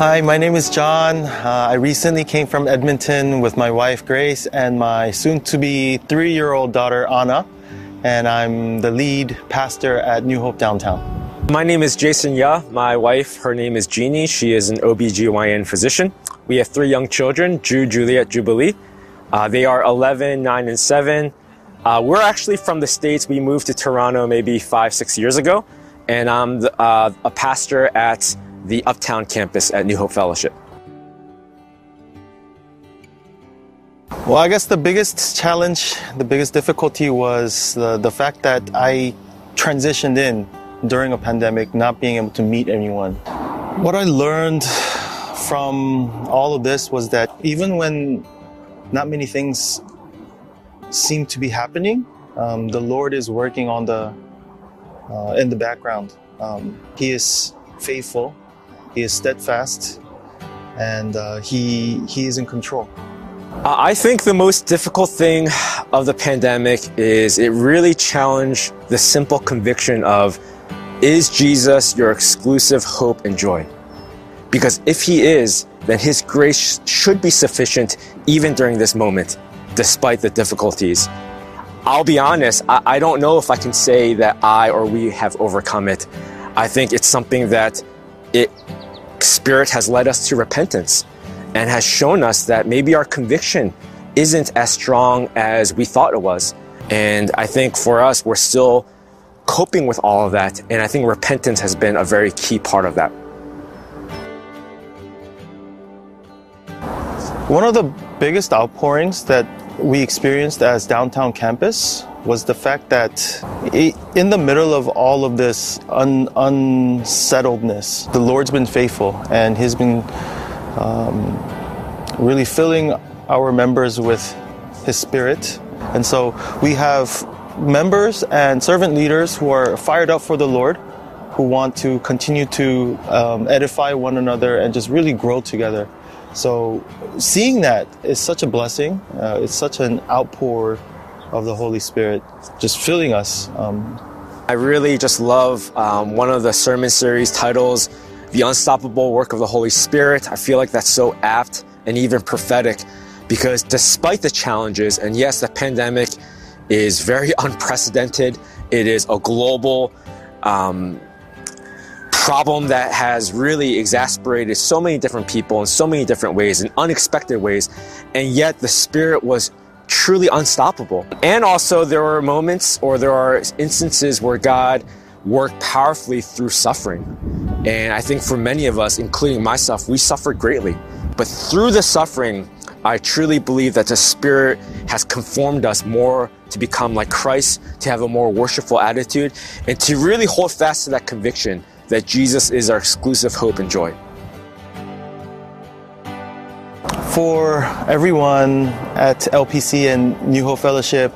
Hi, my name is John. Uh, I recently came from Edmonton with my wife Grace and my soon to be three year old daughter Anna, and I'm the lead pastor at New Hope Downtown. My name is Jason Ya. My wife, her name is Jeannie. She is an OBGYN physician. We have three young children, Jude, Juliet, Jubilee. Uh, they are 11, 9, and 7. Uh, we're actually from the States. We moved to Toronto maybe five, six years ago. And I'm the, uh, a pastor at the Uptown campus at New Hope Fellowship. Well, I guess the biggest challenge, the biggest difficulty was the, the fact that I transitioned in during a pandemic, not being able to meet anyone. What I learned from all of this was that even when not many things seem to be happening, um, the Lord is working on the uh, in the background. Um, he is faithful, He is steadfast, and uh, He He is in control. Uh, I think the most difficult thing of the pandemic is it really challenged the simple conviction of is Jesus your exclusive hope and joy? Because if he is, then his grace should be sufficient even during this moment, despite the difficulties. I'll be honest, I, I don't know if I can say that I or we have overcome it. I think it's something that Spirit has led us to repentance and has shown us that maybe our conviction isn't as strong as we thought it was. And I think for us, we're still coping with all of that. And I think repentance has been a very key part of that. One of the biggest outpourings that we experienced as downtown campus was the fact that in the middle of all of this un- unsettledness, the Lord's been faithful and He's been um, really filling our members with His Spirit. And so we have members and servant leaders who are fired up for the Lord, who want to continue to um, edify one another and just really grow together. So seeing that is such a blessing. Uh, it's such an outpour of the Holy Spirit, just filling us. Um, I really just love um, one of the sermon series titles, The Unstoppable Work of the Holy Spirit. I feel like that's so apt and even prophetic because despite the challenges, and yes, the pandemic is very unprecedented, it is a global um, problem that has really exasperated so many different people in so many different ways, in unexpected ways, and yet the Spirit was truly unstoppable. And also, there are moments or there are instances where God worked powerfully through suffering. And I think for many of us, including myself, we suffered greatly. But through the suffering, I truly believe that the Spirit has conformed us more to become like Christ, to have a more worshipful attitude, and to really hold fast to that conviction that Jesus is our exclusive hope and joy. For everyone at LPC and New Hope Fellowship,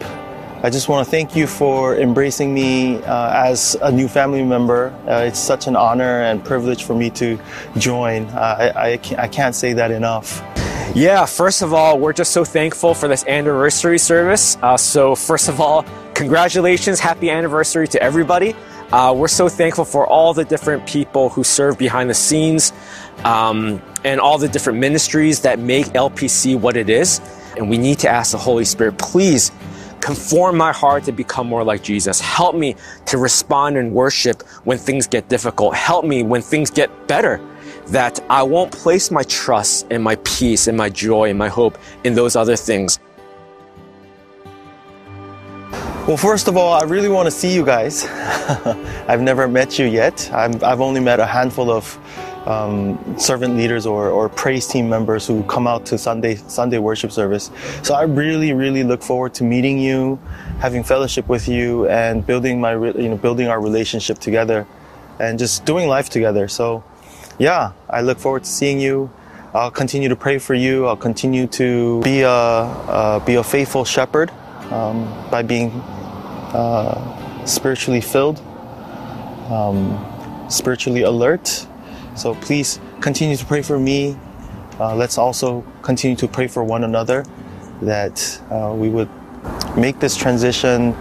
I just want to thank you for embracing me uh, as a new family member. Uh, it's such an honor and privilege for me to join. Uh, I, I, can't, say that enough. Yeah, first of all, we're just so thankful for this anniversary service. Uh, so, first of all, congratulations, happy anniversary to everybody. Uh, we're so thankful for all the different people who serve behind the scenes um, and all the different ministries that make LPC what it is. And we need to ask the Holy Spirit, please conform my heart to become more like Jesus. Help me to respond in worship when things get difficult. Help me when things get better. That I won't place my trust and my peace and my joy and my hope in those other things. Well, first of all, I really want to see you guys. I've never met you yet. i have only met a handful of um, servant leaders or, or praise team members who come out to Sunday Sunday worship service. So I really, really look forward to meeting you, having fellowship with you, and building my you know building our relationship together, and just doing life together. So, yeah, I look forward to seeing you. I'll continue to pray for you. I'll continue to be a uh, be a faithful shepherd um, by being uh, spiritually filled, um, spiritually alert. So please continue to pray for me. Uh, let's also continue to pray for one another that uh, we would make this transition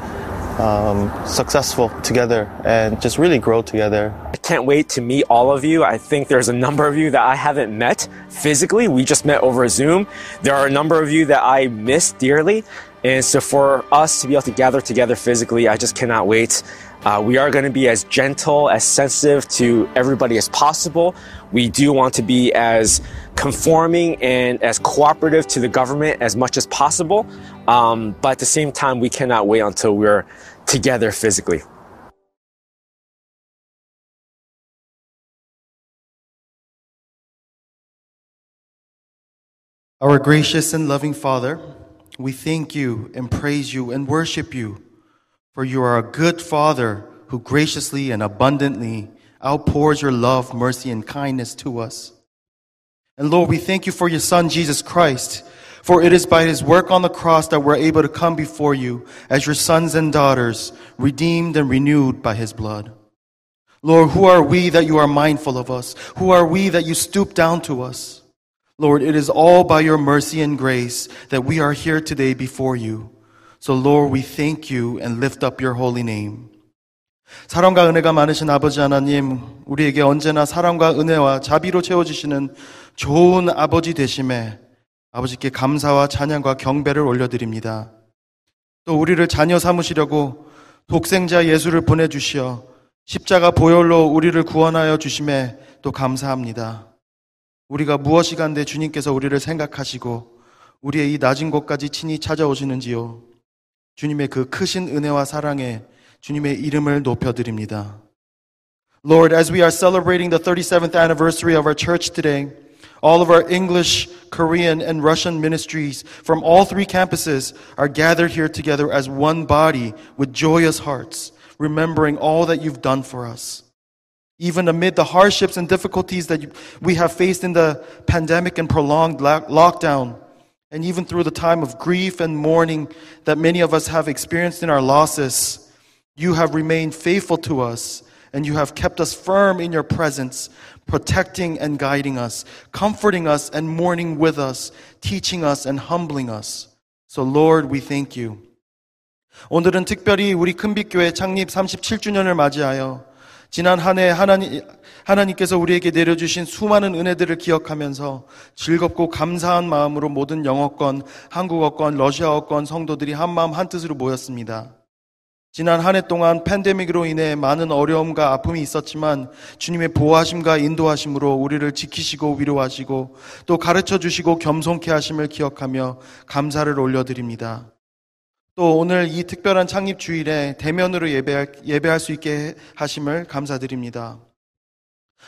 um, successful together and just really grow together. I can't wait to meet all of you. I think there's a number of you that I haven't met physically. We just met over Zoom. There are a number of you that I miss dearly. And so for us to be able to gather together physically, I just cannot wait. Uh, we are going to be as gentle, as sensitive to everybody as possible. We do want to be as conforming and as cooperative to the government as much as possible. Um, but at the same time, we cannot wait until we're together physically. Our gracious and loving Father, we thank you and praise you and worship you, for you are a good Father who graciously and abundantly outpours your love, mercy, and kindness to us. And Lord, we thank you for your Son, Jesus Christ, for it is by his work on the cross that we're able to come before you as your sons and daughters, redeemed and renewed by his blood. Lord, who are we that you are mindful of us? Who are we that you stoop down to us? Lord, it is all by your mercy and grace that we are here today before you. So Lord, we thank you and lift up your holy name. 사랑과 은혜가 많으신 아버지 하나님, 우리에게 언제나 사랑과 은혜와 자비로 채워주시는 좋은 아버지 되심에 아버지께 감사와 찬양과 경배를 올려드립니다. 또 우리를 자녀 삼으시려고 독생자 예수를 보내주시어 십자가 보혈로 우리를 구원하여 주심에 또 감사합니다. 우리가 무엇이 간데 주님께서 우리를 생각하시고 우리의 이 낮은 곳까지 친히 찾아오시는지요. 주님의 그 크신 은혜와 사랑에 주님의 이름을 높여드립니다. Lord, as we are celebrating the 37th anniversary of our church today, all of our English, Korean, and Russian ministries from all three campuses are gathered here together as one body with joyous hearts, remembering all that you've done for us. Even amid the hardships and difficulties that we have faced in the pandemic and prolonged lockdown, and even through the time of grief and mourning that many of us have experienced in our losses, you have remained faithful to us and you have kept us firm in your presence, protecting and guiding us, comforting us and mourning with us, teaching us and humbling us. So, Lord, we thank you. 오늘은 특별히 우리 큰빛교회 창립 37주년을 맞이하여 지난 한 해 하나님, 하나님께서 우리에게 내려주신 수많은 은혜들을 기억하면서 즐겁고 감사한 마음으로 모든 영어권, 한국어권, 러시아어권 성도들이 한마음 한뜻으로 모였습니다. 지난 한 해 동안 팬데믹으로 인해 많은 어려움과 아픔이 있었지만 주님의 보호하심과 인도하심으로 우리를 지키시고 위로하시고 또 가르쳐 주시고 겸손케 하심을 기억하며 감사를 올려드립니다. 또 오늘 이 특별한 창립 주일에 대면으로 예배할, 예배할 수 있게 하심을 감사드립니다.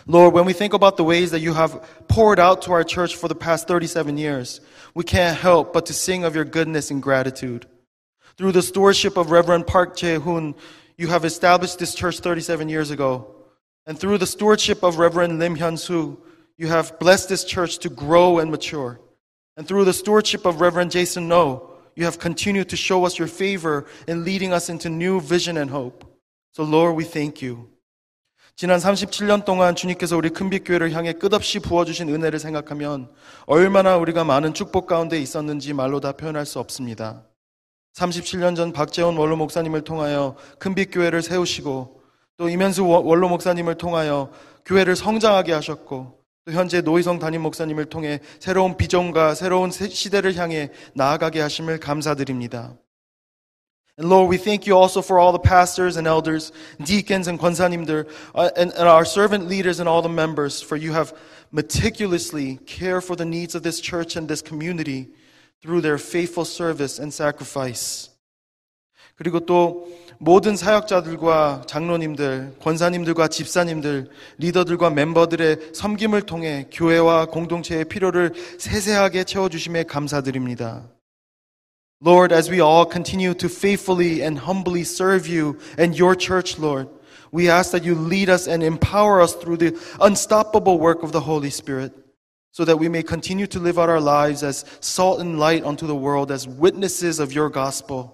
Lord, when we think about the ways that you have poured out to our church for the past 37 years, we can't help but to sing of your goodness and gratitude. Through the stewardship of Reverend Park Jae-hoon, you have established this church 37 years ago. And through the stewardship of Reverend Lim Hyun-soo, you have blessed this church to grow and mature. And through the stewardship of Reverend Jason No, you have continued to show us your favor in leading us into new vision and hope. So Lord, we thank you. 지난 37년 동안 주님께서 우리 큰빛교회를 향해 끝없이 부어주신 은혜를 생각하면 얼마나 우리가 많은 축복 가운데 있었는지 말로 다 표현할 수 없습니다. 37년 전 박재원 원로 목사님을 통하여 큰빛교회를 세우시고 또 이면수 원로 목사님을 통하여 교회를 성장하게 하셨고 또 현재 노희성 담임 목사님을 통해 새로운 비전과 새로운 시대를 향해 나아가게 하심을 감사드립니다. And Lord, we thank you also for all the pastors and elders, deacons and 권사님들, uh, and, and our servant leaders and all the members, for you have meticulously cared for the needs of this church and this community. through their faithful service and sacrifice. 그리고 또 모든 사역자들과 장로님들, 권사님들과 집사님들, 리더들과 멤버들의 섬김을 통해 교회와 공동체의 필요를 세세하게 채워주심에 감사드립니다. Lord, as we all continue to faithfully and humbly serve you and your church, Lord, we ask that you lead us and empower us through the unstoppable work of the Holy Spirit. so that we may continue to live out our lives as salt and light unto the world, as witnesses of your gospel,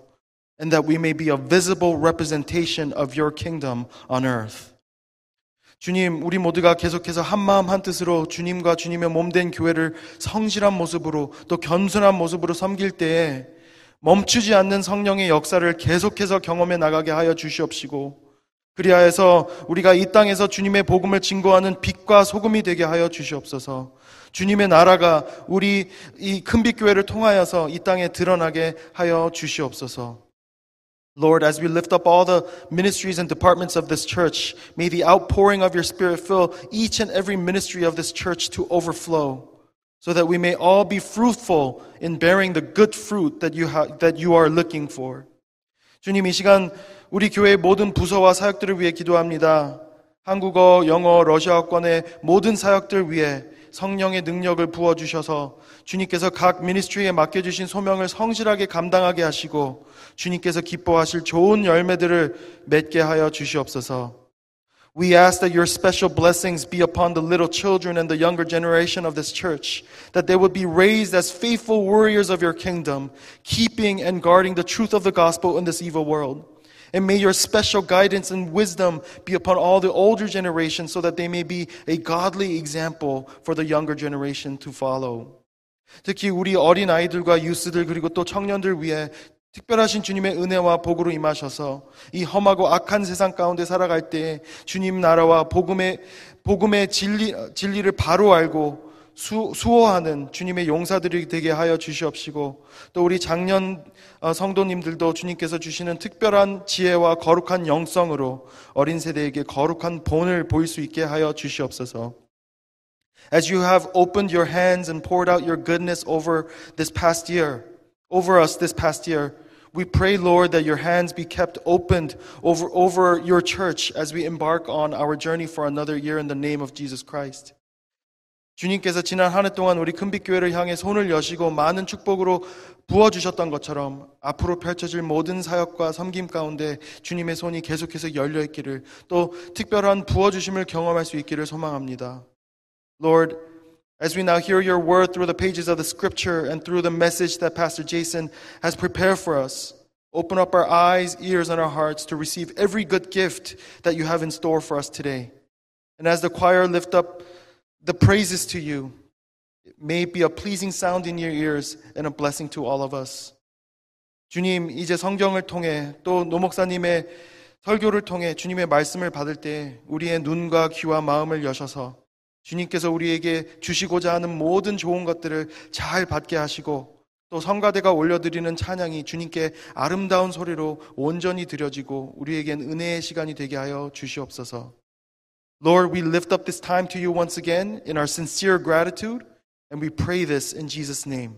And that we may be a visible representation of your kingdom on earth. 주님, 우리 모두가 계속해서 한 마음 한 뜻으로 주님과 주님의 몸된 교회를 성실한 모습으로 또 겸손한 모습으로 섬길 때에 멈추지 않는 성령의 역사를 계속해서 경험해 나가게 하여 주시옵시고 그리하여서 우리가 이 땅에서 주님의 복음을 증거하는 빛과 소금이 되게 하여 주시옵소서. 주님의 나라가 우리 이 큰빛 교회를 통하여서 이 땅에 드러나게 하여 주시옵소서. Lord, as we lift up all the ministries and departments of this church, may the outpouring of your Spirit fill each and every ministry of this church to overflow, so that we may all be fruitful in bearing the good fruit that you, ha- that you are looking for. 주님, 이 시간 우리 교회의 모든 부서와 사역들을 위해 기도합니다. 한국어, 영어, 러시아어권의 모든 사역들 위해 성령의 능력을 부어주셔서 주님께서 각 미니스트리에 맡겨주신 소명을 성실하게 감당하게 하시고 주님께서 기뻐하실 좋은 열매들을 맺게 하여 주시옵소서. We ask that your special blessings be upon the little children and the younger generation of this church, that they would be raised as faithful warriors of your kingdom, keeping and guarding the truth of the gospel in this evil world. And may your special guidance and wisdom be upon all the older generation so that they may be a godly example for the younger generation to follow. 특히 우리 어린 아이들과 유스들 그리고 또 청년들 위해 특별하신 주님의 은혜와 복으로 임하셔서 이 험하고 악한 세상 가운데 살아갈 때 주님 나라와 복음의 복음의 진리 진리를 바로 알고 수, 수호하는 주님의 용사들이 되게 하여 주시옵시고 또 우리 작년 성도님들도 주님께서 주시는 특별한 지혜와 거룩한 영성으로 어린 세대에게 거룩한 본을 보일 수 있게 하여 주시옵소서. As you have opened your hands and poured out your goodness over this past year, over us this past year, we pray, Lord, that your hands be kept opened over, over your church as we embark on our journey for another year in the name of Jesus Christ. 주님께서 지난 한 해 동안 우리 큰빛교회를 향해 손을 여시고 많은 축복으로 부어주셨던 것처럼 앞으로 펼쳐질 모든 사역과 섬김 가운데 주님의 손이 계속해서 열려 있기를 또 특별한 부어주심을 경험할 수 있기를 소망합니다. Lord, as we now hear your word through the pages of the scripture and through the message that Pastor Jason has prepared for us, open up our eyes, ears, and our hearts to receive every good gift that you have in store for us today. And as the choir lift up the praises to you. May be a pleasing sound in your ears and a blessing to all of us. 주님, 이제 성경을 통해 또 노목사님의 설교를 통해 주님의 말씀을 받을 때 우리의 눈과 귀와 마음을 여셔서 주님께서 우리에게 주시고자 하는 모든 좋은 것들을 잘 받게 하시고 또 성가대가 올려드리는 찬양이 주님께 아름다운 소리로 온전히 드려지고 우리에겐 은혜의 시간이 되게 하여 주시옵소서. Lord, we lift up this time to you once again in our sincere gratitude, and we pray this in Jesus' name.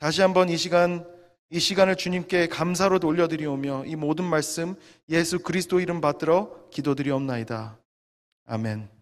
다시 한번 이 시간, 이 시간을 주님께 감사로 돌려드리오며 이 모든 말씀 예수 그리스도 이름 받들어 기도드리옵나이다. 아멘.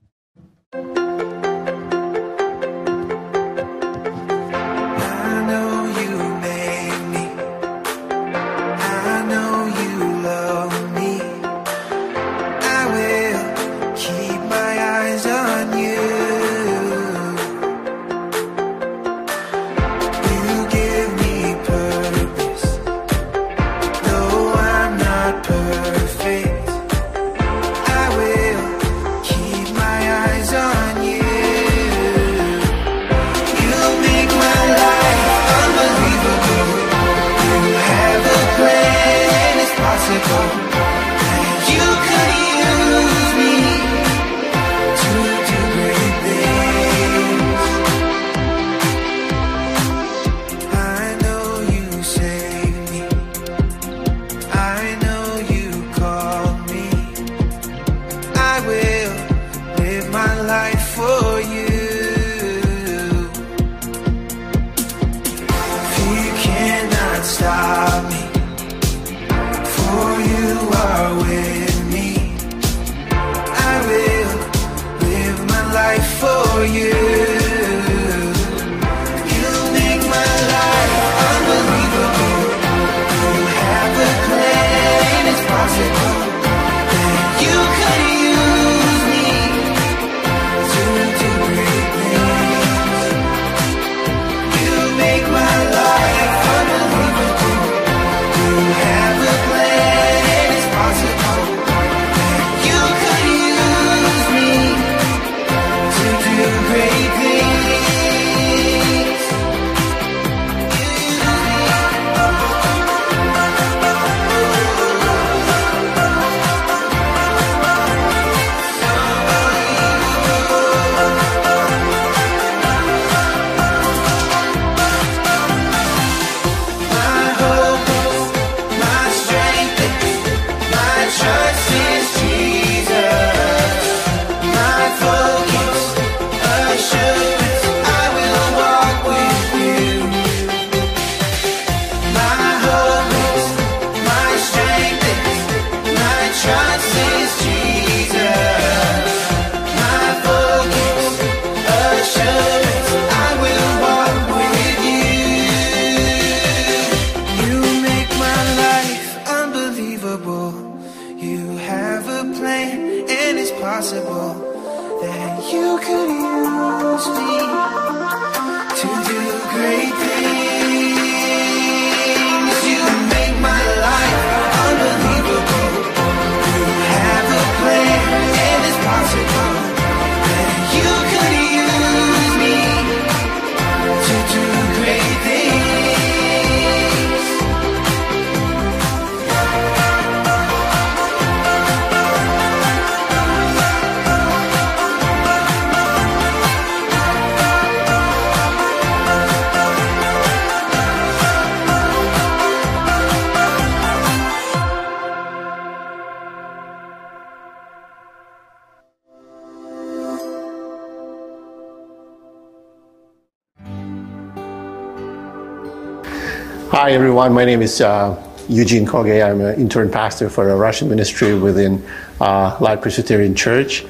Everyone. My name is uh, Eugene Koge. I'm an intern pastor for a Russian ministry within uh, Light Presbyterian Church.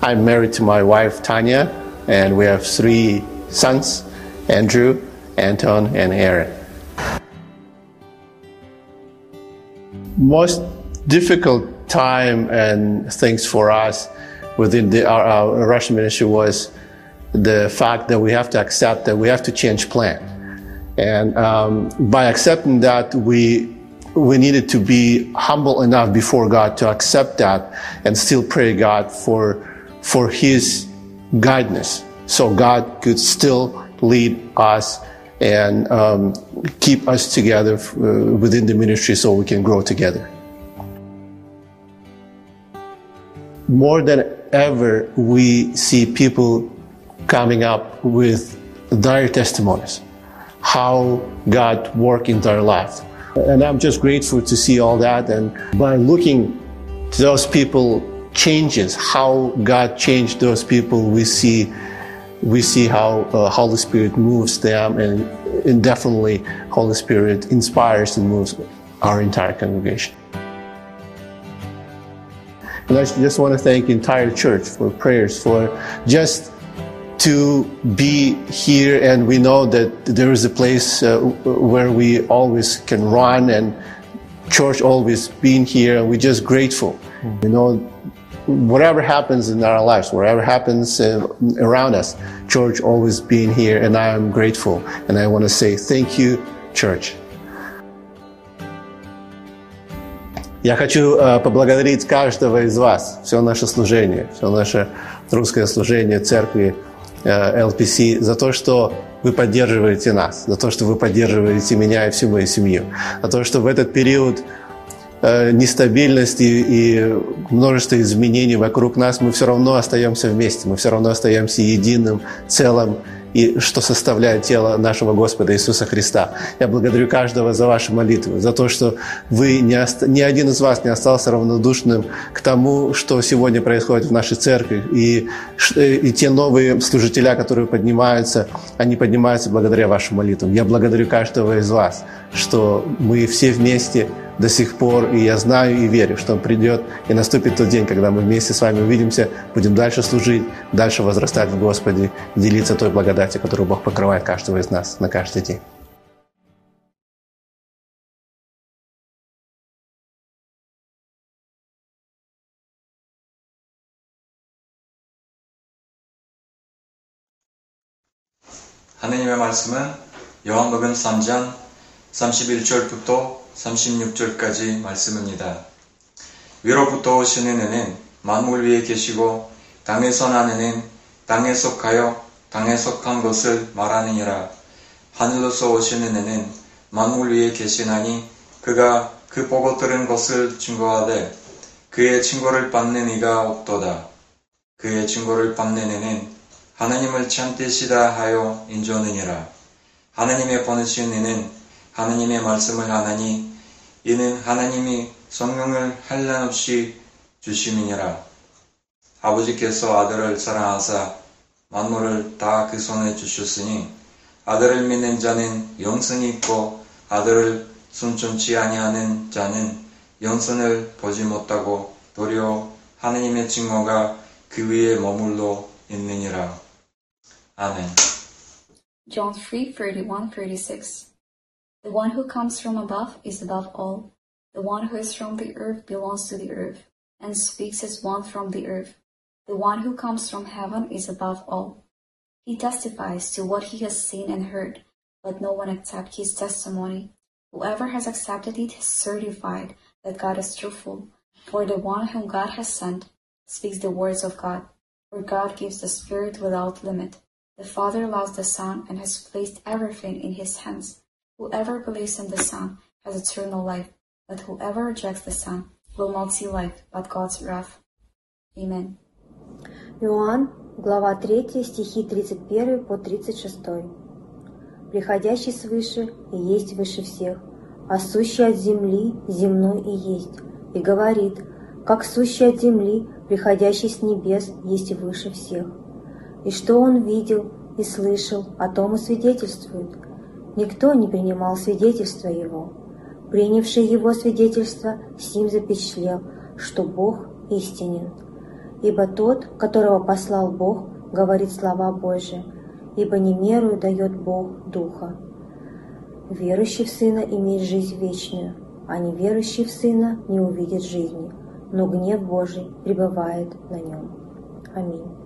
I'm married to my wife, Tanya, and we have three sons Andrew, Anton, and Aaron. Most difficult time and things for us within the, our, our Russian ministry was the fact that we have to accept that we have to change plan. And um, by accepting that, we we needed to be humble enough before God to accept that and still pray God for for His guidance, so God could still lead us and um, keep us together uh, within the ministry, so we can grow together. More than ever, we see people coming up with dire testimonies how God worked in their life. And I'm just grateful to see all that. And by looking to those people changes, how God changed those people, we see we see how uh, Holy Spirit moves them, and, and definitely Holy Spirit inspires and moves our entire congregation. And I just want to thank entire church for prayers, for just to be here and we know that there is a place uh, where we always can run and church always being here and we're just grateful you know whatever happens in our lives whatever happens uh, around us church always being here and i am grateful and i want to say thank you church Я хочу э, поблагодарить каждого из вас, все наше служение, все наше русское служение церкви э, LPC за то, что вы поддерживаете нас, за то, что вы поддерживаете меня и всю мою семью, за то, что в этот период э, нестабильности и множества изменений вокруг нас мы все равно остаемся вместе, мы все равно остаемся единым целым и что составляет тело нашего Господа Иисуса Христа. Я благодарю каждого за ваши молитвы, за то, что вы не оста... ни один из вас не остался равнодушным к тому, что сегодня происходит в нашей церкви. И, и те новые служителя, которые поднимаются, они поднимаются благодаря вашим молитвам. Я благодарю каждого из вас, что мы все вместе до сих пор, и я знаю и верю, что Он придет, и наступит тот день, когда мы вместе с вами увидимся, будем дальше служить, дальше возрастать в Господе, делиться той благодатью, которую Бог покрывает каждого из нас на каждый день. 하느님의 말씀은 요한복음 3장 31절부터 36절까지 말씀입니다. 위로부터 오시는 이는 만물 위에 계시고 땅에서 나는 이는 땅에 속하여 땅에 속한 것을 말하느니라. 하늘로서 오시는 이는 만물 위에 계시나니 그가 그 보고 들은 것을 증거하되 그의 증거를 받는 이가 없도다. 그의 증거를 받는 이는 하나님을 참되시다 하여 인조느니라. 하나님의 보내신 이는 하나님의 말씀을 하나니 이는 하나님이 성령을 한량없이 주심이니라. 아버지께서 아들을 사랑하사 만물을 다 그 손에 주셨으니 아들을 믿는 자는 영생이 있고 아들을 순종치 아니하는 자는 영생을 보지 못하고 도리어 하나님의 증거가 그 위에 머물러 있느니라. 아멘. John 3 31 36. The one who comes from above is above all. The one who is from the earth belongs to the earth and speaks as one from the earth. The one who comes from heaven is above all. He testifies to what he has seen and heard, but no one accepts his testimony. Whoever has accepted it has certified that God is truthful, for the one whom God has sent speaks the words of God, for God gives the Spirit without limit. The Father loves the Son and has placed everything in his hands. Whoever believes in the Son has eternal life, but whoever rejects the Son will not see life, but God's wrath. Amen. Иоанн, глава 3, стихи 31 по 36. «Приходящий свыше и есть выше всех, а сущий от земли земной и есть, и говорит, как сущий от земли, приходящий с небес, есть выше всех. И что он видел и слышал, о том и свидетельствует. Никто не принимал свидетельства его. Принявший его свидетельство, с ним запечатлел, что Бог истинен. Ибо тот, которого послал Бог, говорит слова Божии, ибо не мерую дает Бог Духа. Верующий в Сына имеет жизнь вечную, а неверующий в Сына не увидит жизни, но гнев Божий пребывает на нем. Аминь.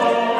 Oh.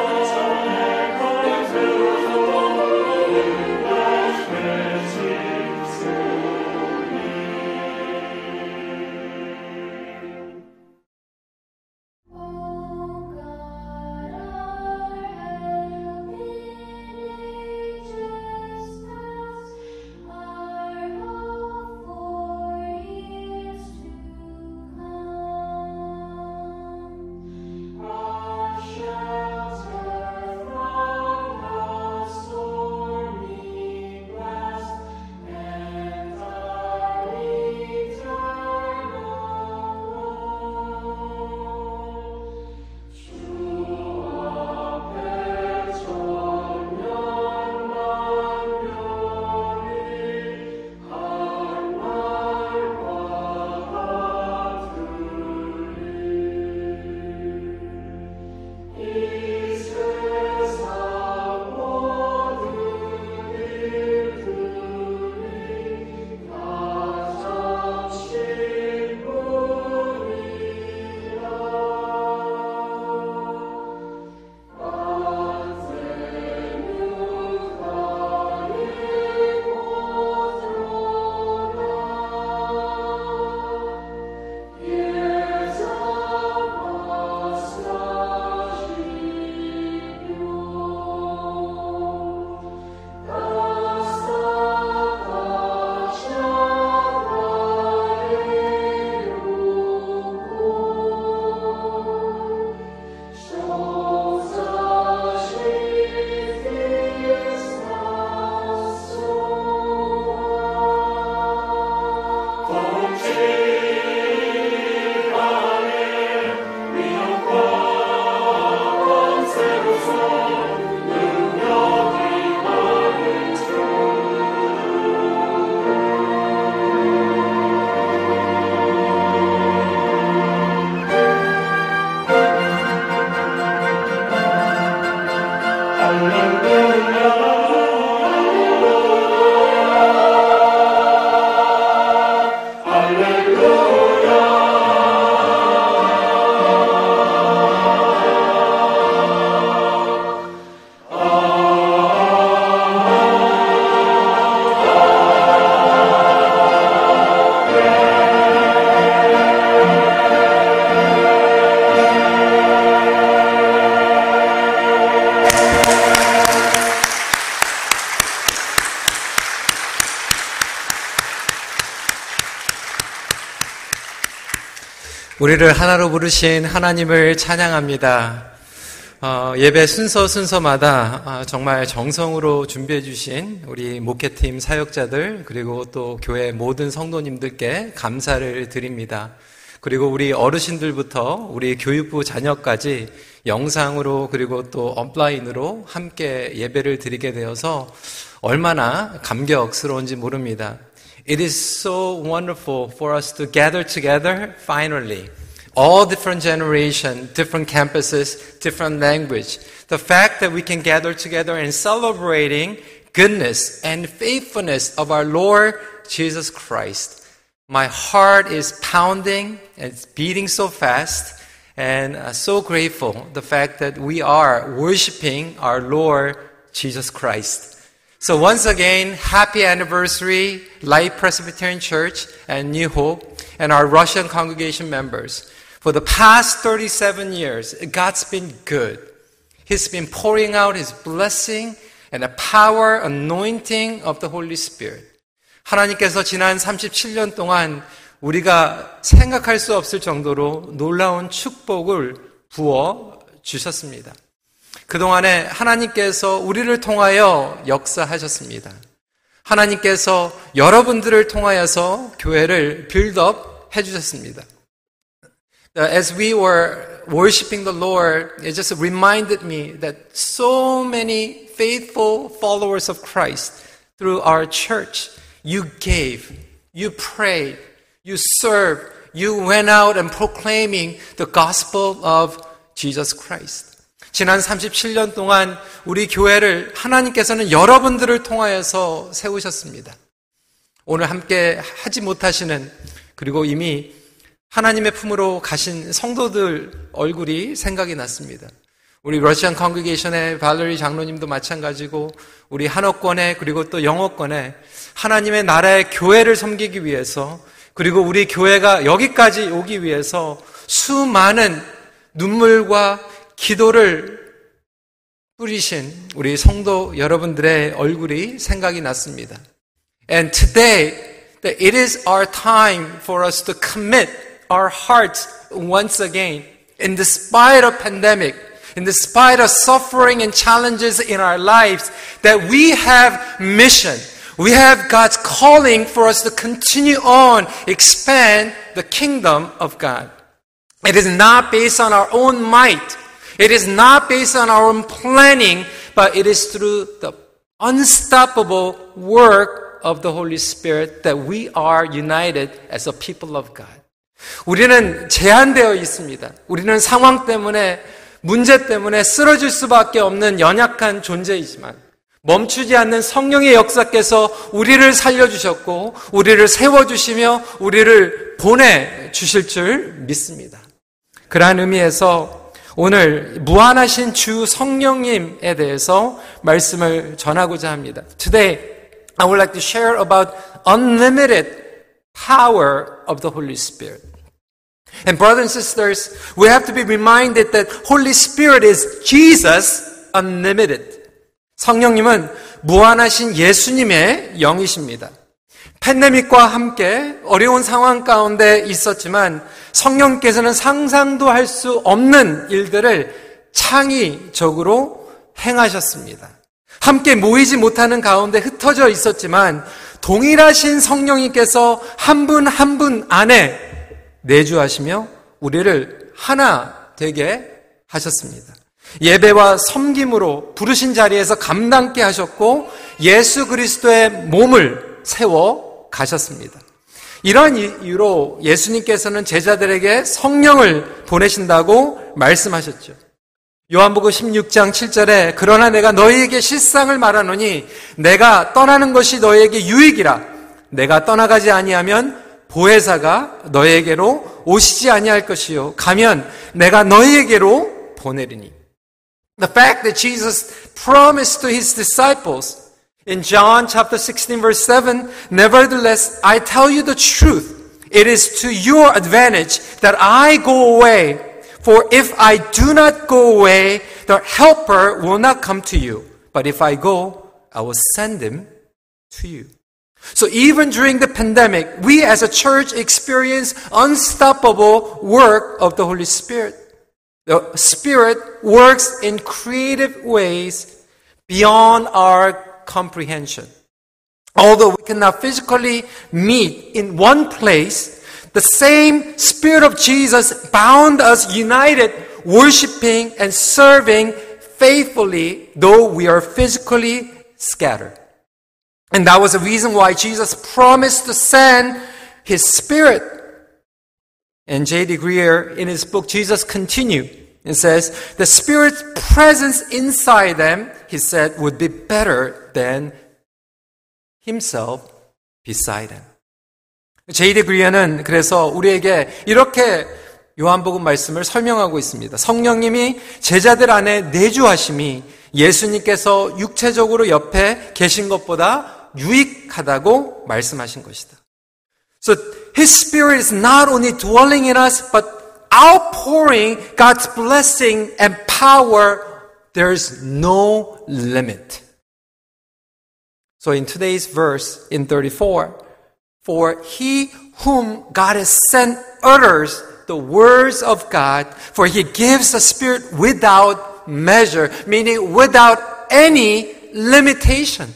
우리를 하나로 부르신 하나님을 찬양합니다. 어, 예배 순서 순서마다 어, 정말 정성으로 준비해 주신 우리 목회팀 사역자들 그리고 또 교회 모든 성도님들께 감사를 드립니다. 그리고 우리 어르신들부터 우리 교육부 자녀까지 영상으로 그리고 또 온라인으로 함께 예배를 드리게 되어서 얼마나 감격스러운지 모릅니다. It is so wonderful for us to gather together finally. All different generation, different campuses, different language. The fact that we can gather together and celebrating goodness and faithfulness of our Lord Jesus Christ. My heart is pounding and it's beating so fast and so grateful the fact that we are worshiping our Lord Jesus Christ. So once again, happy anniversary, Light Presbyterian Church and New Hope and our Russian congregation members. For the past 37 years, God's been good. He's been pouring out His blessing and the power, anointing of the Holy Spirit. 하나님께서 지난 37년 동안 우리가 생각할 수 없을 정도로 놀라운 축복을 부어 주셨습니다. 그동안에 하나님께서 우리를 통하여 역사하셨습니다. 하나님께서 여러분들을 통하여서 교회를 빌드업 해주셨습니다. As we were worshiping the Lord, it just reminded me that so many faithful followers of Christ through our church You gave, you prayed, you served, you went out and proclaiming the gospel of Jesus Christ. 지난 37년 동안 우리 교회를 하나님께서는 여러분들을 통하여서 세우셨습니다. 오늘 함께 하지 못하시는 그리고 이미 하나님의 품으로 가신 성도들 얼굴이 생각이 났습니다. 우리 러시안 컨그게이션의 발레리 장로님도 마찬가지고 우리 한어권에 그리고 또 영어권에 하나님의 나라의 교회를 섬기기 위해서 그리고 우리 교회가 여기까지 오기 위해서 수많은 눈물과 기도를 뿌리신 우리 성도 여러분들의 얼굴이 생각이 났습니다. And today, it is our time for us to commit our hearts once again in the spite of pandemic, in the spite of suffering and challenges in our lives, that we have mission. We have God's calling for us to continue on, expand the kingdom of God. It is not based on our own might. It is not based on our own planning, but it is through the unstoppable work of the Holy Spirit that we are united as a people of God. 우리는 제한되어 있습니다. 우리는 상황 때문에, 문제 때문에 쓰러질 수밖에 없는 연약한 존재이지만, 멈추지 않는 성령의 역사께서 우리를 살려주셨고, 우리를 세워주시며, 우리를 보내주실 줄 믿습니다. 그러한 의미에서 오늘 무한하신 주 성령님에 대해서 말씀을 전하고자 합니다. Today, I would like to share about unlimited power of the Holy Spirit. And brothers and sisters, we have to be reminded that Holy Spirit is Jesus unlimited. 성령님은 무한하신 예수님의 영이십니다. 팬데믹과 함께 어려운 상황 가운데 있었지만 성령께서는 상상도 할 수 없는 일들을 창의적으로 행하셨습니다. 함께 모이지 못하는 가운데 흩어져 있었지만 동일하신 성령님께서 한 분 한 분 안에 내주하시며 우리를 하나 되게 하셨습니다. 예배와 섬김으로 부르신 자리에서 감당케 하셨고 예수 그리스도의 몸을 세워 가셨습니다. 이런 이유로 예수님께서는 제자들에게 성령을 보내신다고 말씀하셨죠. 요한복음 16장 7절에 그러나 내가 너희에게 실상을 말하노니 내가 떠나는 것이 너희에게 유익이라 내가 떠나가지 아니하면 보혜사가 너희에게로 오시지 아니할 것이요 가면 내가 너희에게로 보내리니 The fact that Jesus promised to his disciples in John chapter 16 verse 7, nevertheless, I tell you the truth. It is to your advantage that I go away. For if I do not go away, the helper will not come to you. But if I go, I will send him to you. So even during the pandemic, we as a church experience unstoppable work of the Holy Spirit. The Spirit works in creative ways beyond our comprehension. Although we cannot physically meet in one place, the same Spirit of Jesus bound us united, worshiping and serving faithfully, though we are physically scattered. And that was the reason why Jesus promised to send His Spirit. And J.D. Greear, in his book, Jesus Continued, and says, the Spirit's presence inside them, he said, would be better than Himself beside them. J.D. 그리어는 그래서 우리에게 이렇게 요한복음 말씀을 설명하고 있습니다. 성령님이 제자들 안에 내주하심이 예수님께서 육체적으로 옆에 계신 것보다 유익하다고 말씀하신 것이다. So His Spirit is not only dwelling in us, but outpouring God's blessing and power. There's no limit. So in today's verse, in 34, for he whom God has sent utters the words of God, for he gives the Spirit without measure, meaning without any limitation.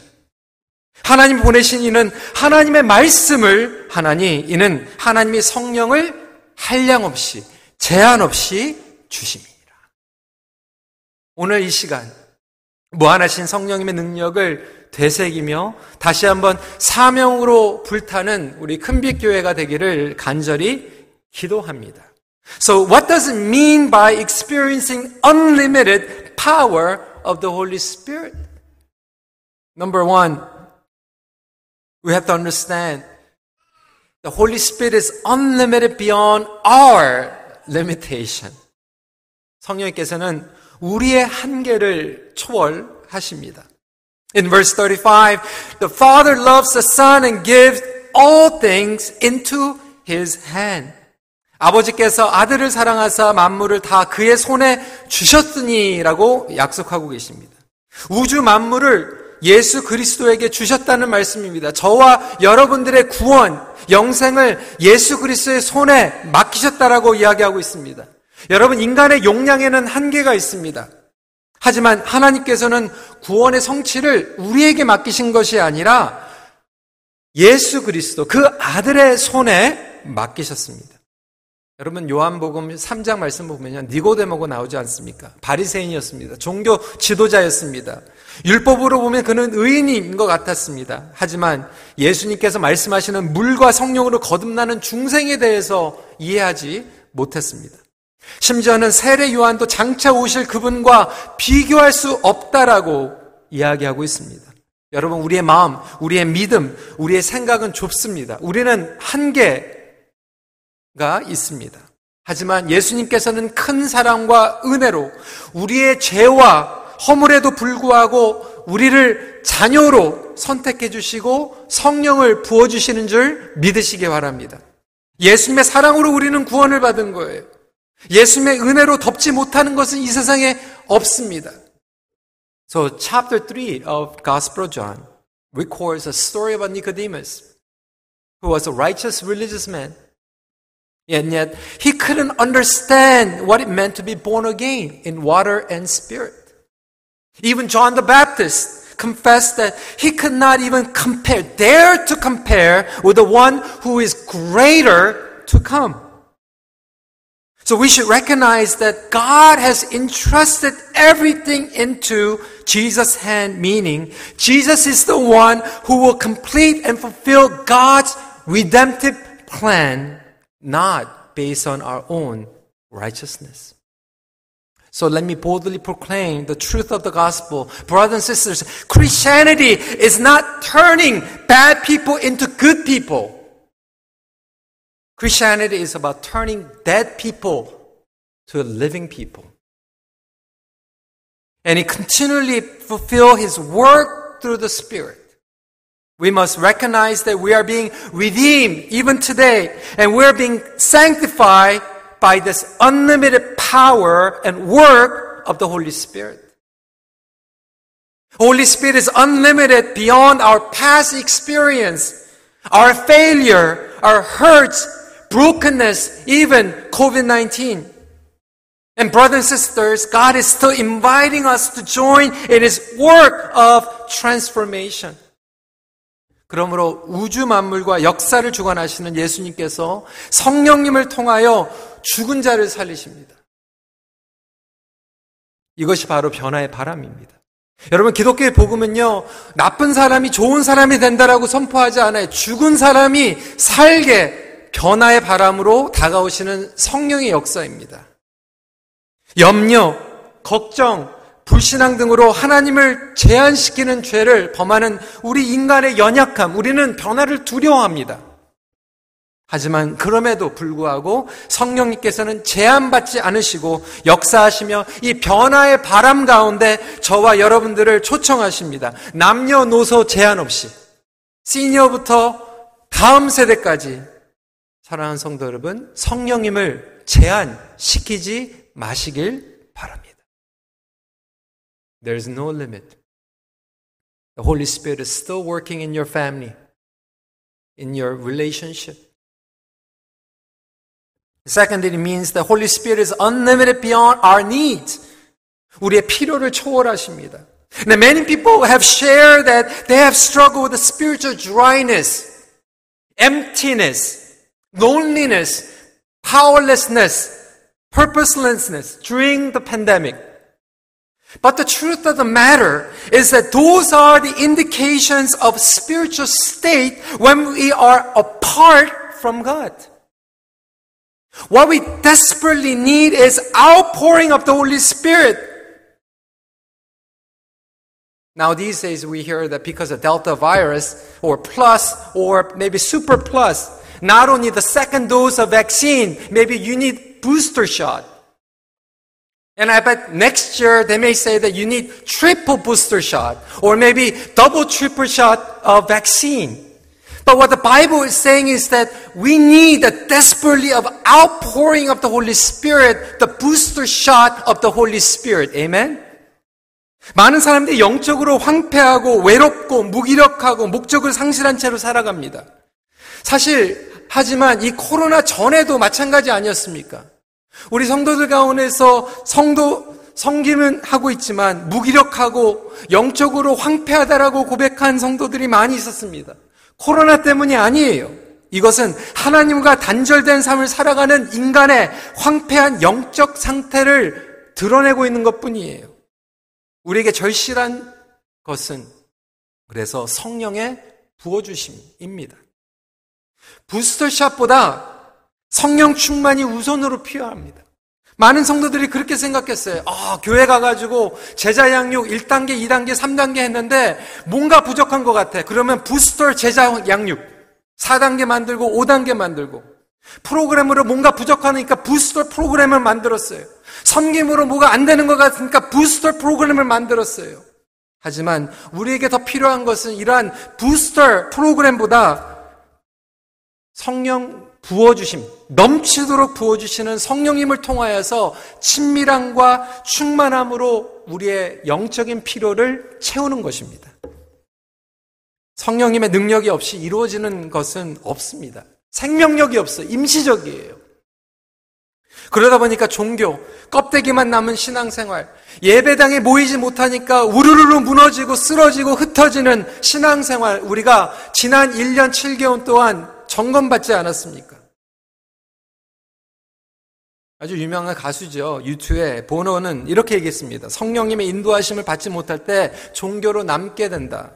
하나님 보내신 이는 하나님의 말씀을 하나니 이는 하나님의 성령을 한량 없이 제한 없이 주십니다. 오늘 이 시간 무한하신 성령님의 능력을 되새기며 다시 한번 사명으로 불타는 우리 큰빛 교회가 되기를 간절히 기도합니다. So what does it mean by experiencing unlimited power of the Holy Spirit? Number one, we have to understand the Holy Spirit is unlimited beyond our limitation. 성령님께서는 우리의 한계를 초월하십니다. In verse 35, the Father loves the Son and gives all things into His hand. 아버지께서 아들을 사랑하사 만물을 다 그의 손에 주셨으니라고 약속하고 계십니다. 우주 만물을 예수 그리스도에게 주셨다는 말씀입니다. 저와 여러분들의 구원, 영생을 예수 그리스도의 손에 맡기셨다라고 이야기하고 있습니다. 여러분, 인간의 용량에는 한계가 있습니다. 하지만 하나님께서는 구원의 성취를 우리에게 맡기신 것이 아니라 예수 그리스도, 그 아들의 손에 맡기셨습니다. 여러분 요한복음 3장 말씀 보면요. 니고데모가 나오지 않습니까? 바리새인이었습니다. 종교 지도자였습니다. 율법으로 보면 그는 의인인 것 같았습니다. 하지만 예수님께서 말씀하시는 물과 성령으로 거듭나는 중생에 대해서 이해하지 못했습니다. 심지어는 세례 요한도 장차 오실 그분과 비교할 수 없다라고 이야기하고 있습니다. 여러분 우리의 마음, 우리의 믿음, 우리의 생각은 좁습니다. 우리는 한계 가 있습니다. 하지만 예수님께서는 큰 사랑과 은혜로 우리의 죄와 허물에도 불구하고 우리를 자녀로 선택해 주시고 성령을 부어 주시는 줄 믿으시기 바랍니다. 예수님의 사랑으로 우리는 구원을 받은 거예요. 예수님의 은혜로 덮지 못하는 것은 이 세상에 없습니다. So chapter 3 of Gospel of John records a story about Nicodemus, who was a righteous religious man And yet, he couldn't understand what it meant to be born again in water and spirit. Even John the Baptist confessed that he could not even compare, dare to compare with the one who is greater to come. So we should recognize that God has entrusted everything into Jesus' hand, meaning Jesus is the one who will complete and fulfill God's redemptive plan not based on our own righteousness. So let me boldly proclaim the truth of the gospel. Brothers and sisters, Christianity is not turning bad people into good people. Christianity is about turning dead people to living people. And he continually fulfill his work through the Spirit. We must recognize that we are being redeemed even today, and we're being sanctified by this unlimited power and work of the Holy Spirit. Holy Spirit is unlimited beyond our past experience, our failure, our hurts, brokenness, even COVID-19. And brothers and sisters, God is still inviting us to join in His work of transformation. 그러므로 우주 만물과 역사를 주관하시는 예수님께서 성령님을 통하여 죽은 자를 살리십니다. 이것이 바로 변화의 바람입니다. 여러분 기독교의 복음은요 나쁜 사람이 좋은 사람이 된다라고 선포하지 않아요. 죽은 사람이 살게 변화의 바람으로 다가오시는 성령의 역사입니다. 염려, 걱정, 불신앙 등으로 하나님을 제한시키는 죄를 범하는 우리 인간의 연약함, 우리는 변화를 두려워합니다. 하지만 그럼에도 불구하고 성령님께서는 제한받지 않으시고 역사하시며 이 변화의 바람 가운데 저와 여러분들을 초청하십니다. 남녀노소 제한 없이 시니어부터 다음 세대까지 사랑하는 성도 여러분 성령님을 제한시키지 마시길 바랍니다. There's no limit. The Holy Spirit is still working in your family, in your relationship. Second, it means the Holy Spirit is unlimited beyond our needs. 우리의 필요를 초월하십니다. Now, many people have shared that they have struggled with spiritual dryness, emptiness, loneliness, powerlessness, purposelessness during the pandemic. But the truth of the matter is that those are the indications of spiritual state when we are apart from God. What we desperately need is outpouring of the Holy Spirit. Now, these days we hear that because of Delta virus, or plus, or maybe super plus, not only the second dose of vaccine, maybe you need booster shot. And I bet next year they may say that you need triple booster shot, or maybe double, triple shot of vaccine. But what the Bible is saying is that we need a desperately of outpouring of the Holy Spirit, the booster shot of the Holy Spirit. Amen? 많은 사람들이 영적으로 황폐하고 외롭고 무기력하고 목적을 상실한 채로 살아갑니다. 사실, 하지만 이 코로나 전에도 마찬가지 아니었습니까? 우리 성도들 가운데서 성도 성김은 하고 있지만 무기력하고 영적으로 황폐하다라고 고백한 성도들이 많이 있었습니다. 코로나 때문이 아니에요. 이것은 하나님과 단절된 삶을 살아가는 인간의 황폐한 영적 상태를 드러내고 있는 것 뿐이에요. 우리에게 절실한 것은 그래서 성령의 부어주심입니다. 부스터샷보다 성령 충만이 우선으로 필요합니다. 많은 성도들이 그렇게 생각했어요. 아, 교회 가가지고 제자 양육 1단계, 2단계, 3단계 했는데 뭔가 부족한 것 같아. 그러면 부스터 제자 양육 4단계 만들고 5단계 만들고 프로그램으로 뭔가 부족하니까 부스터 프로그램을 만들었어요. 섬김으로 뭐가 안 되는 것 같으니까 부스터 프로그램을 만들었어요. 하지만 우리에게 더 필요한 것은 이러한 부스터 프로그램보다 성령 부어주심, 넘치도록 부어주시는 성령님을 통하여서 친밀함과 충만함으로 우리의 영적인 필요를 채우는 것입니다. 성령님의 능력이 없이 이루어지는 것은 없습니다. 생명력이 없어. 임시적이에요. 그러다 보니까 종교, 껍데기만 남은 신앙생활, 예배당에 모이지 못하니까 우르르르 무너지고 쓰러지고 흩어지는 신앙생활, 우리가 지난 1년 7개월 동안 점검받지 않았습니까? 아주 유명한 가수죠. 유튜에 보노는 이렇게 얘기했습니다. 성령님의 인도하심을 받지 못할 때 종교로 남게 된다.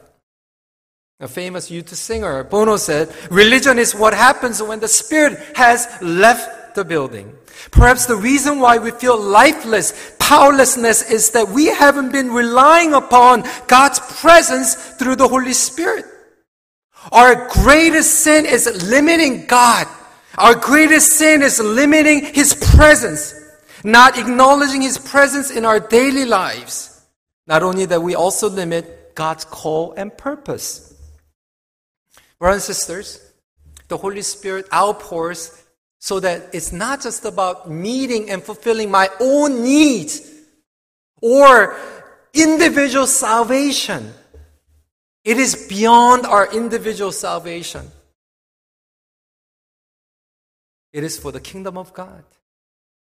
A famous youth singer, Bono said, Religion is what happens when the spirit has left the building. Perhaps the reason why we feel lifeless, powerlessness is that we haven't been relying upon God's presence through the Holy Spirit. Our greatest sin is limiting God. Our greatest sin is limiting His presence, not acknowledging His presence in our daily lives. Not only that, we also limit God's call and purpose. Brothers and sisters, the Holy Spirit outpours so that it's not just about meeting and fulfilling my own needs or individual salvation. It is beyond our individual salvation. It is for the kingdom of God.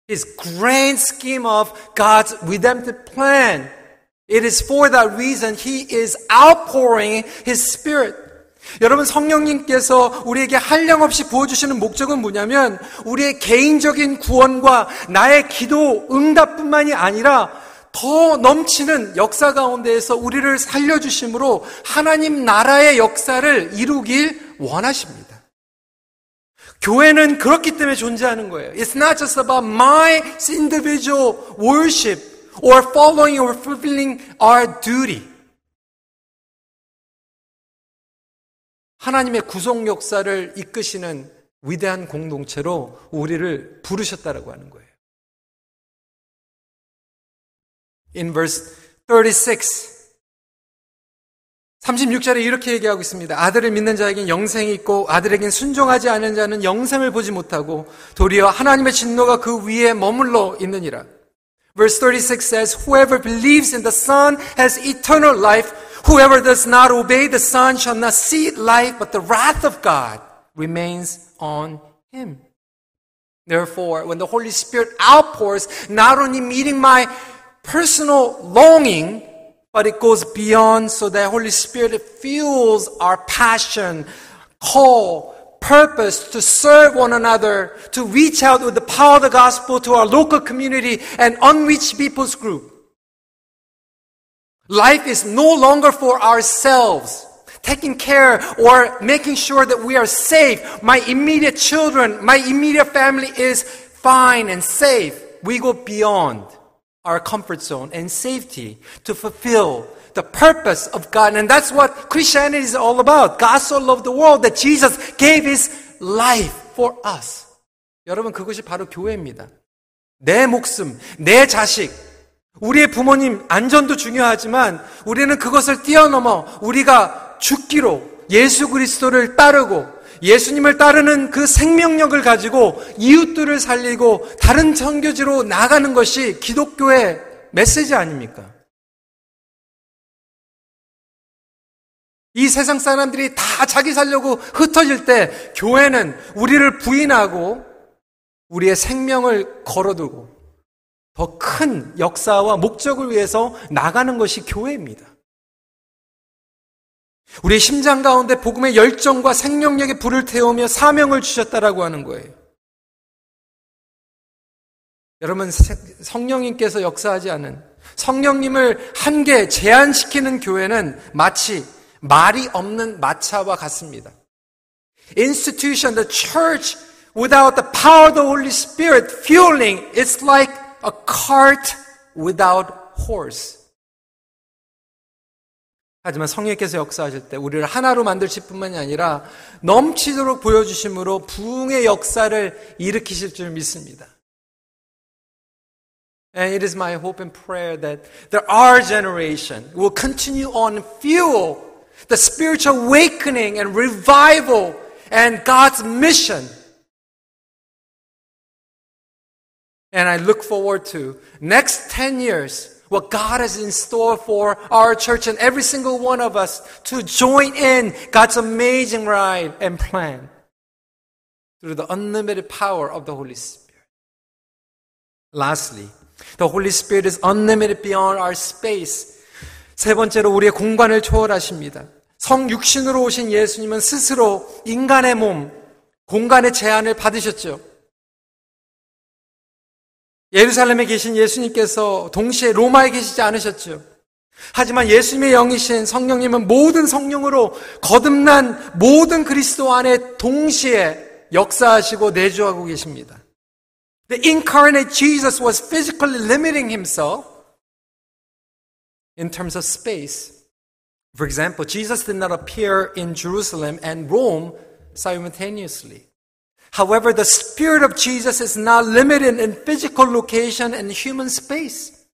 His grand scheme of God's redemptive plan. It is for that reason He is outpouring His Spirit. 여러분 성령님께서 우리에게 한량 없이 부어주시는 목적은 뭐냐면 우리의 개인적인 구원과 나의 기도 응답뿐만이 아니라 더 넘치는 역사 가운데에서 우리를 살려주심으로 하나님 나라의 역사를 이루길 원하십니다. 교회는 그렇기 때문에 존재하는 거예요. It's not just about my individual worship or following or fulfilling our duty. 하나님의 구속 역사를 이끄시는 위대한 공동체로 우리를 부르셨다라고 하는 거예요. In verse 36 36절에 이렇게 얘기하고 있습니다. 아들을 믿는 자에겐 영생이 있고 아들에겐 순종하지 않은 자는 영생을 보지 못하고 도리어 하나님의 진노가 그 위에 머물러 있느니라. Verse 36 says, Whoever believes in the Son has eternal life. Whoever does not obey the Son shall not see life, but the wrath of God remains on him. Therefore, when the Holy Spirit outpours, not only meeting my personal longing, but it goes beyond so that Holy Spirit fuels our passion, call, purpose to serve one another, to reach out with the power of the gospel to our local community and unreached people's group. Life is no longer for ourselves, taking care or making sure that we are safe. My immediate children, my immediate family is fine and safe. We go beyond our comfort zone and safety to fulfill the purpose of God. And that's what Christianity is all about. God so loved the world that Jesus gave his life for us. 여러분, 그것이 바로 교회입니다. 내 목숨, 내 자식, 우리의 부모님 안전도 중요하지만 우리는 그것을 뛰어넘어 우리가 죽기로 예수 그리스도를 따르고 예수님을 따르는 그 생명력을 가지고 이웃들을 살리고 다른 선교지로 나가는 것이 기독교의 메시지 아닙니까? 이 세상 사람들이 다 자기 살려고 흩어질 때 교회는 우리를 부인하고 우리의 생명을 걸어두고 더 큰 역사와 목적을 위해서 나가는 것이 교회입니다. 우리의 심장 가운데 복음의 열정과 생명력의 불을 태우며 사명을 주셨다라고 하는 거예요. 여러분 성령님께서 역사하지 않은 성령님을 한계 제한시키는 교회는 마치 말이 없는 마차와 같습니다. Institution, the church, without the power of the Holy Spirit fueling, it's like a cart without horse. 하지만 성령께서 역사하실 때 우리를 하나로 만들실 뿐만이 아니라 넘치도록 보여주심으로 부흥의 역사를 일으키실 줄 믿습니다. And it is my hope and prayer that there our generation will continue on fuel the spiritual awakening and revival and God's mission. And I look forward to next 10 years what God has in store for our church and every single one of us to join in God's amazing ride and plan through the unlimited power of the Holy Spirit. Lastly, the Holy Spirit is unlimited beyond our space. 세 번째로 우리의 공간을 초월하십니다. 성육신으로 오신 예수님은 스스로 인간의 몸, 공간의 제한을 받으셨죠. 예루살렘에 계신 예수님께서 동시에 로마에 계시지 않으셨죠. 하지만 예수님의 영이신 성령님은 모든 성령으로 거듭난 모든 그리스도 안에 동시에 역사하시고 내주하고 계십니다. The incarnate Jesus was physically limiting himself in terms of space. For example, Jesus did not appear in Jerusalem and Rome simultaneously. However, the Spirit of Jesus is not limited in physical location and human space.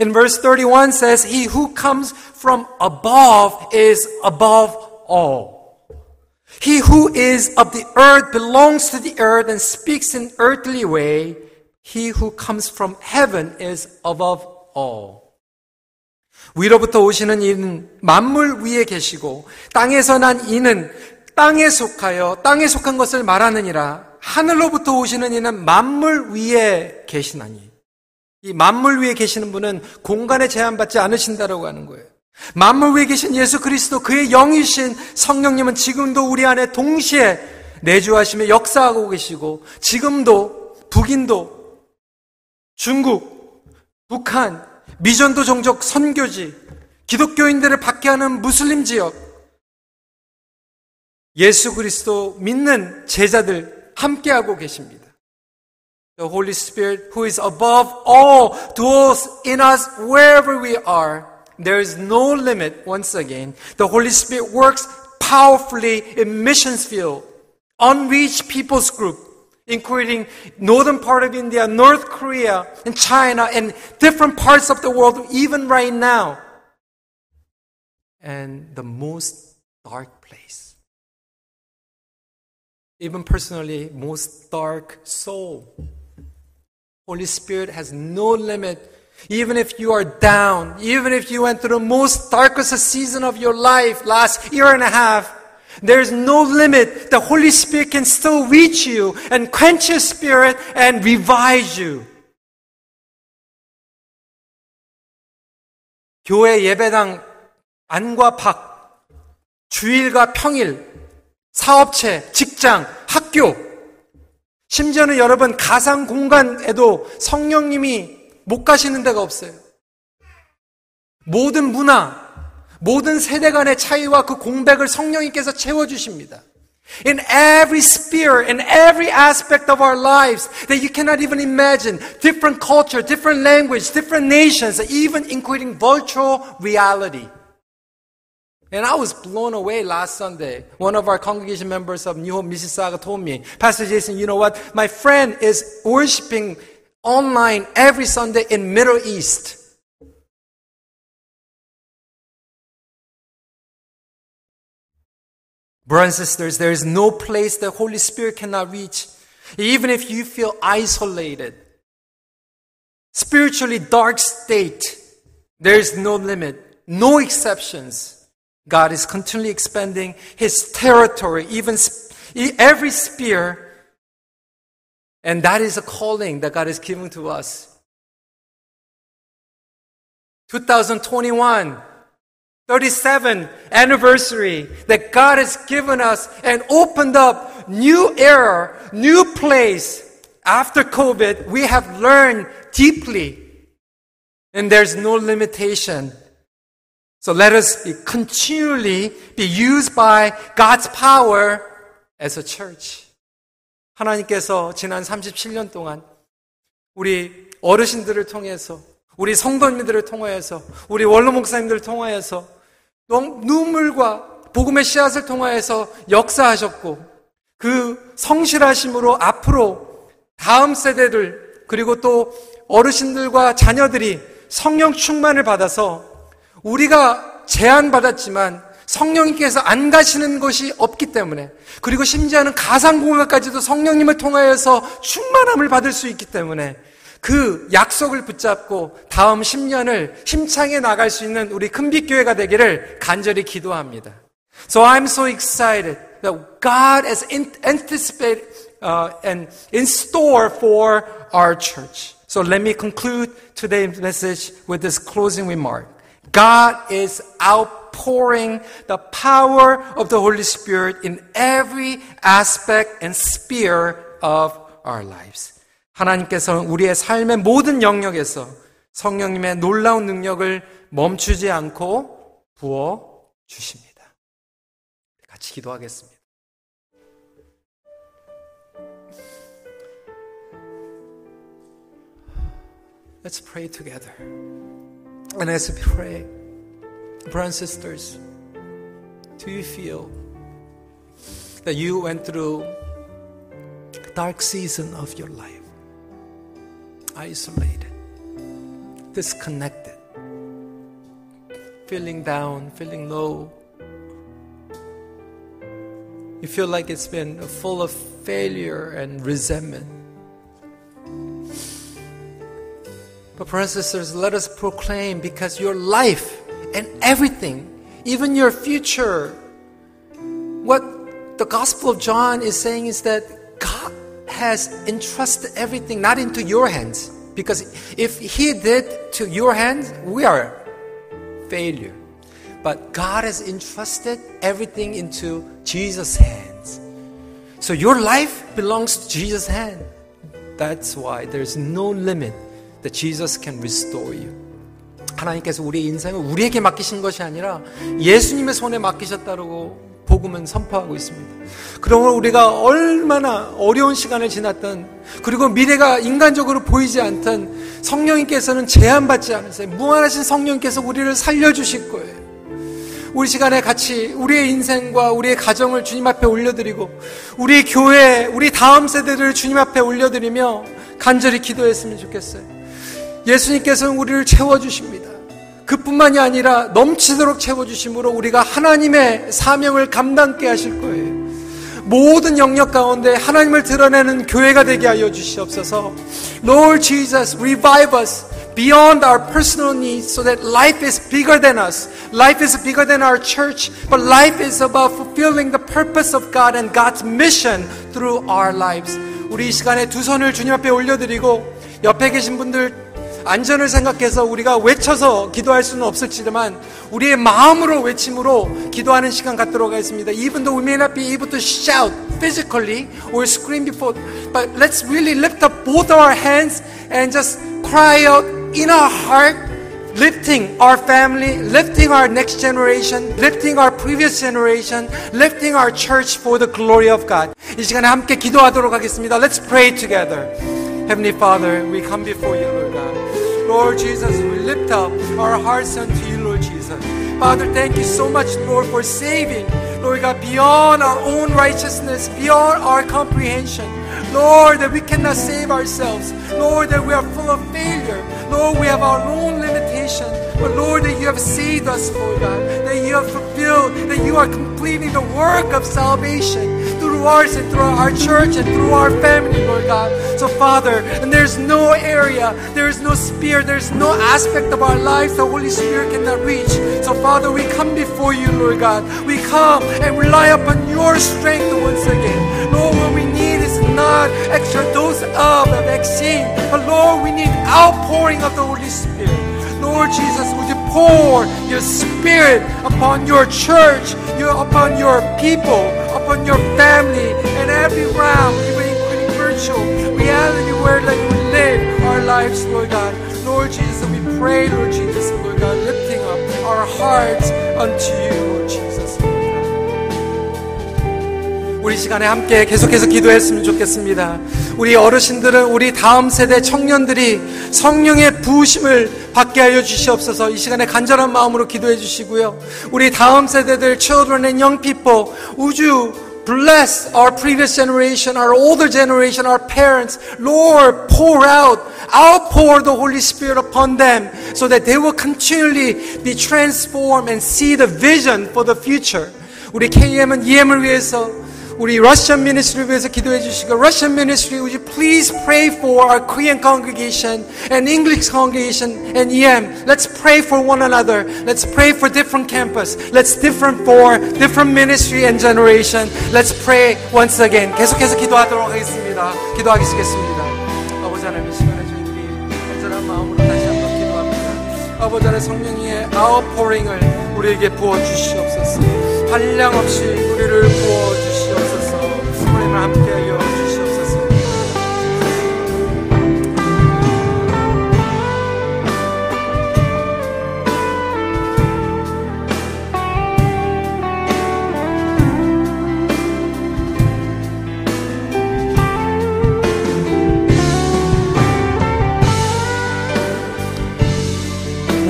In verse 31 says, He who comes from above is above all. He who is of the earth belongs to the earth and speaks in earthly way. He who comes from heaven is above all. 위로부터 오시는 이는 만물 위에 계시고 땅에서 난 이는 땅에 속하여 땅에 속한 것을 말하느니라 하늘로부터 오시는 이는 만물 위에 계시나니 이 만물 위에 계시는 분은 공간에 제한받지 않으신다라고 하는 거예요. 만물 위에 계신 예수 그리스도 그의 영이신 성령님은 지금도 우리 안에 동시에 내주하시며 역사하고 계시고 지금도 북인도 중국 북한 미전도 종족 선교지 기독교인들을 박해하는 무슬림 지역 예수 그리스도 믿는 제자들 함께하고 계십니다. The Holy Spirit who is above all dwells in us wherever we are. There is no limit once again. The Holy Spirit works powerfully in missions field, unreached people's group, including northern part of India, North Korea, and China, and different parts of the world, even right now. And the most dark place. Even personally, most dark soul. Holy Spirit has no limit. Even if you are down, even if you went through the most darkest season of your life last year and a half, there's no limit. The Holy Spirit can still reach you and quench your spirit and revive you. 교회 예배당 안과 밖, 주일과 평일, 사업체, 직장, 학교, 심지어는 여러분 가상 공간에도 성령님이 못 가시는 데가 없어요. 모든 문화, 모든 세대 간의 차이와 그 공백을 성령님께서 채워주십니다. In every sphere, in every aspect of our lives that you cannot even imagine, different culture, different language, different nations, even including virtual reality. And I was blown away last Sunday. One of our congregation members of New Hope Mississauga told me, Pastor Jason, you know what? My friend is worshiping online every Sunday in Middle East. Brothers and sisters, there is no place the Holy Spirit cannot reach. Even if you feel isolated, spiritually dark state, there is no limit, no exceptions. God is continually expanding His territory, even every sphere. And that is a calling that God is giving to us. 2021, 37th anniversary that God has given us and opened up new era, new place. After COVID, we have learned deeply and there's no limitation. So let us continually be used by God's power as a church. 하나님께서 지난 37년 동안 우리 어르신들을 통해서 우리 성도님들을 통하여서 우리 원로 목사님들을 통하여서 눈물과 복음의 씨앗을 통하여서 역사하셨고 그 성실하심으로 앞으로 다음 세대들 그리고 또 어르신들과 자녀들이 성령 충만을 받아서 우리가 제한받았지만 성령님께서 안 가시는 것이 없기 때문에 그리고 심지어는 가상공학까지도 성령님을 통하여서 충만함을 받을 수 있기 때문에 그 약속을 붙잡고 다음 10년을 힘차게 나갈 수 있는 우리 큰빛교회가 되기를 간절히 기도합니다. So I'm so excited that God has anticipated uh, and in store for our church. So let me conclude today's message with this closing remark. God is outpouring the power of the Holy Spirit in every aspect and sphere of our lives. 하나님께서는 우리의 삶의 모든 영역에서 성령님의 놀라운 능력을 멈추지 않고 부어 주십니다. 같이 기도하겠습니다. Let's pray together. And as we pray, brothers and sisters, do you feel that you went through a dark season of your life? isolated, disconnected, feeling down, feeling low. You feel like it's been full of failure and resentment. Sisters, let us proclaim because your life and everything, even your future, what the Gospel of John is saying is that God has entrusted everything not into your hands. Because if He did to your hands, we are failure. But God has entrusted everything into Jesus' hands. So your life belongs to Jesus' hand. That's why there's no limit that Jesus can restore you. 하나님께서 우리 인생을 우리에게 맡기신 것이 아니라 예수님의 손에 맡기셨다고 복음은 선포하고 있습니다. 그러므로 우리가 얼마나 어려운 시간을 지났던 그리고 미래가 인간적으로 보이지 않던 성령님께서는 제한받지 않으세요. 무한하신 성령님께서 우리를 살려주실 거예요. 우리 시간에 같이 우리의 인생과 우리의 가정을 주님 앞에 올려드리고 우리 교회, 우리 다음 세대들을 주님 앞에 올려드리며 간절히 기도했으면 좋겠어요. 예수님께서는 우리를 채워주십니다. 그뿐만이 아니라 넘치도록 채워주심으로 우리가 하나님의 사명을 감당케 하실 거예요. 모든 영역 가운데 하나님을 드러내는 교회가 되게 하여 주시옵소서. Lord Jesus, revive us beyond our personal needs so that life is bigger than us. Life is bigger than our church, but life is about fulfilling the purpose of God and God's mission through our lives. 우리 이 시간에 두 손을 주님 앞에 올려드리고 옆에 계신 분들 안전을 생각해서 우리가 외쳐서 기도할 수는 없을지만 우리의 마음으로 외침으로 기도하는 시간 갖도록 하겠습니다. Even though we may not be able to shout physically or scream before, but let's really lift up both our hands and just cry out in our heart lifting our family, lifting our next generation, lifting our previous generation, lifting our church for the glory of God. 이 시간에 함께 기도하도록 하겠습니다. Let's pray together. Heavenly Father, we come before you, Lord God. Lord Jesus, we lift up our hearts unto you, Lord Jesus. Father, thank you so much, Lord, for saving, Lord God, beyond our own righteousness, beyond our comprehension. Lord, that we cannot save ourselves. Lord, that we are full of failure. Lord, we have our own limitations. But Lord, that you have saved us, Lord God, that you have fulfilled, that you are completing the work of salvation through ours and through our church and through our family, Lord God. So, Father, and there's no area, there's no sphere, there's no aspect of our lives the Holy Spirit cannot reach. So, Father, we come before you, Lord God. We come and rely upon your strength once again. Lord, what we need is not extra dose of a vaccine, but Lord, we need outpouring of the Holy Spirit. Lord Jesus, would you pour your spirit upon your church, your, upon your people, upon your family, and every realm, even including virtual. Reality where like we live our lives, Lord God. Lord Jesus, we pray, Lord Jesus, Lord God, lifting up our hearts unto you, 우리 시간에 함께 계속해서 기도했으면 좋겠습니다. 우리 어르신들은 우리 다음 세대 청년들이 성령의 부으심을 받게 하여 주시옵소서 이 시간에 간절한 마음으로 기도해 주시고요. 우리 다음 세대들, children and young people, 우주 bless our previous generation, our older generation, our parents. Lord, pour out, outpour the Holy Spirit upon them so that they will continually be transformed and see the vision for the future. 우리 KM은 EM을 위해서 우리 Russian ministry 위해서 기도해 주시고 Russian ministry would you please pray for our Korean congregation and English congregation and EM let's pray for one another let's pray for different campus let's different for different ministry and generation let's pray once again 계속해서 기도하도록 하겠습니다 기도하겠습니다 아버지 하나님 이 시간에 저희들이 간절한 마음으로 다시 한번 기도합니다 아버지 하나님 성령의 아웃포링을 우리에게 부어주시옵소서 한량 없이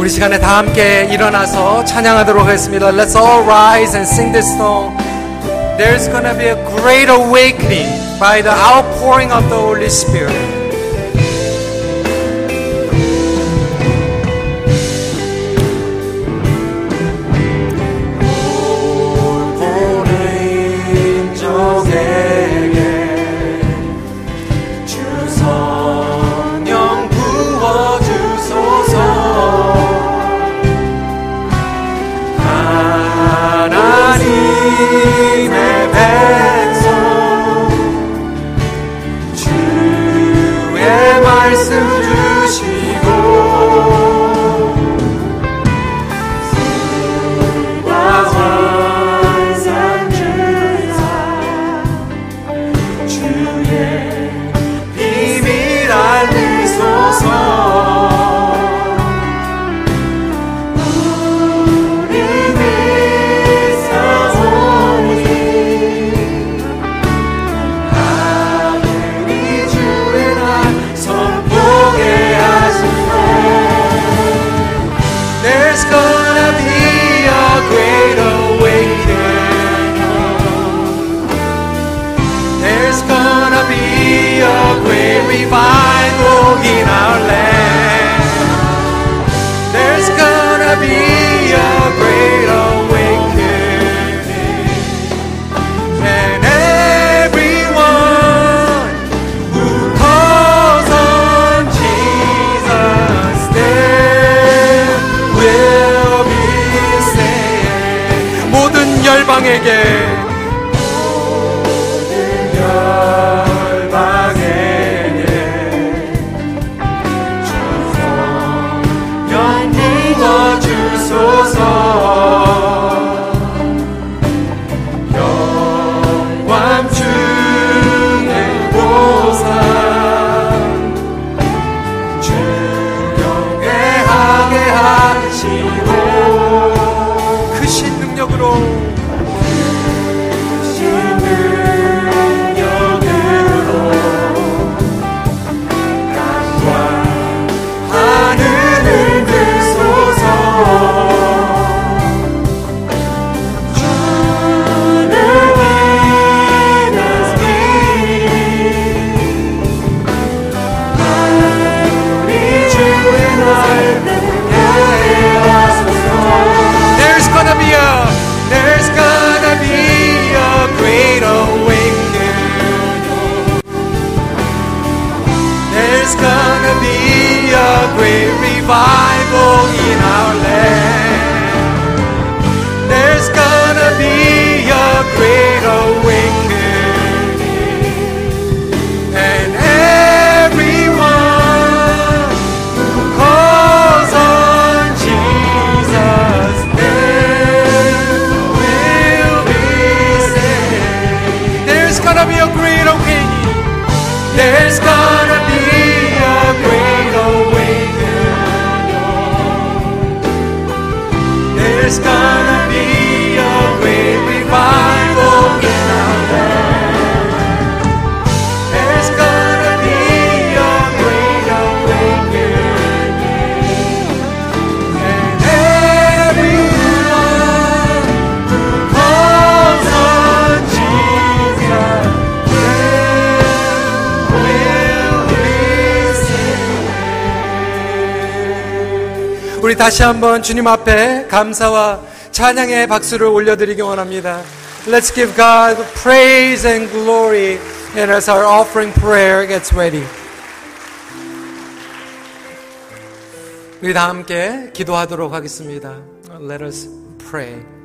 우리 시간에 다 함께 일어나서 찬양하도록 하겠습니다. Let's all rise and sing this song. There's gonna be a great awakening by the outpouring of the Holy Spirit. revival in our 다시 한번 주님 앞에 감사와 찬양의 박수를 올려드리기 원합니다. Let's give God praise and glory. And as our offering prayer gets ready. 우리 다 함께 기도하도록 하겠습니다. Let us pray.